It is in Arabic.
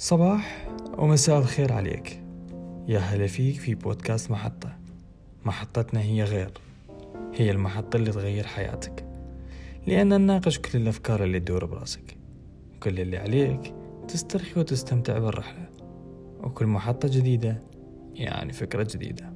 صباح ومساء الخير عليك. يا هلا فيك في بودكاست محطة. محطتنا هي غير. هي المحطة اللي تغير حياتك. لأن نناقش كل الأفكار اللي تدور براسك. كل اللي عليك تسترخي وتستمتع بالرحلة. وكل محطة جديدة يعني فكرة جديدة.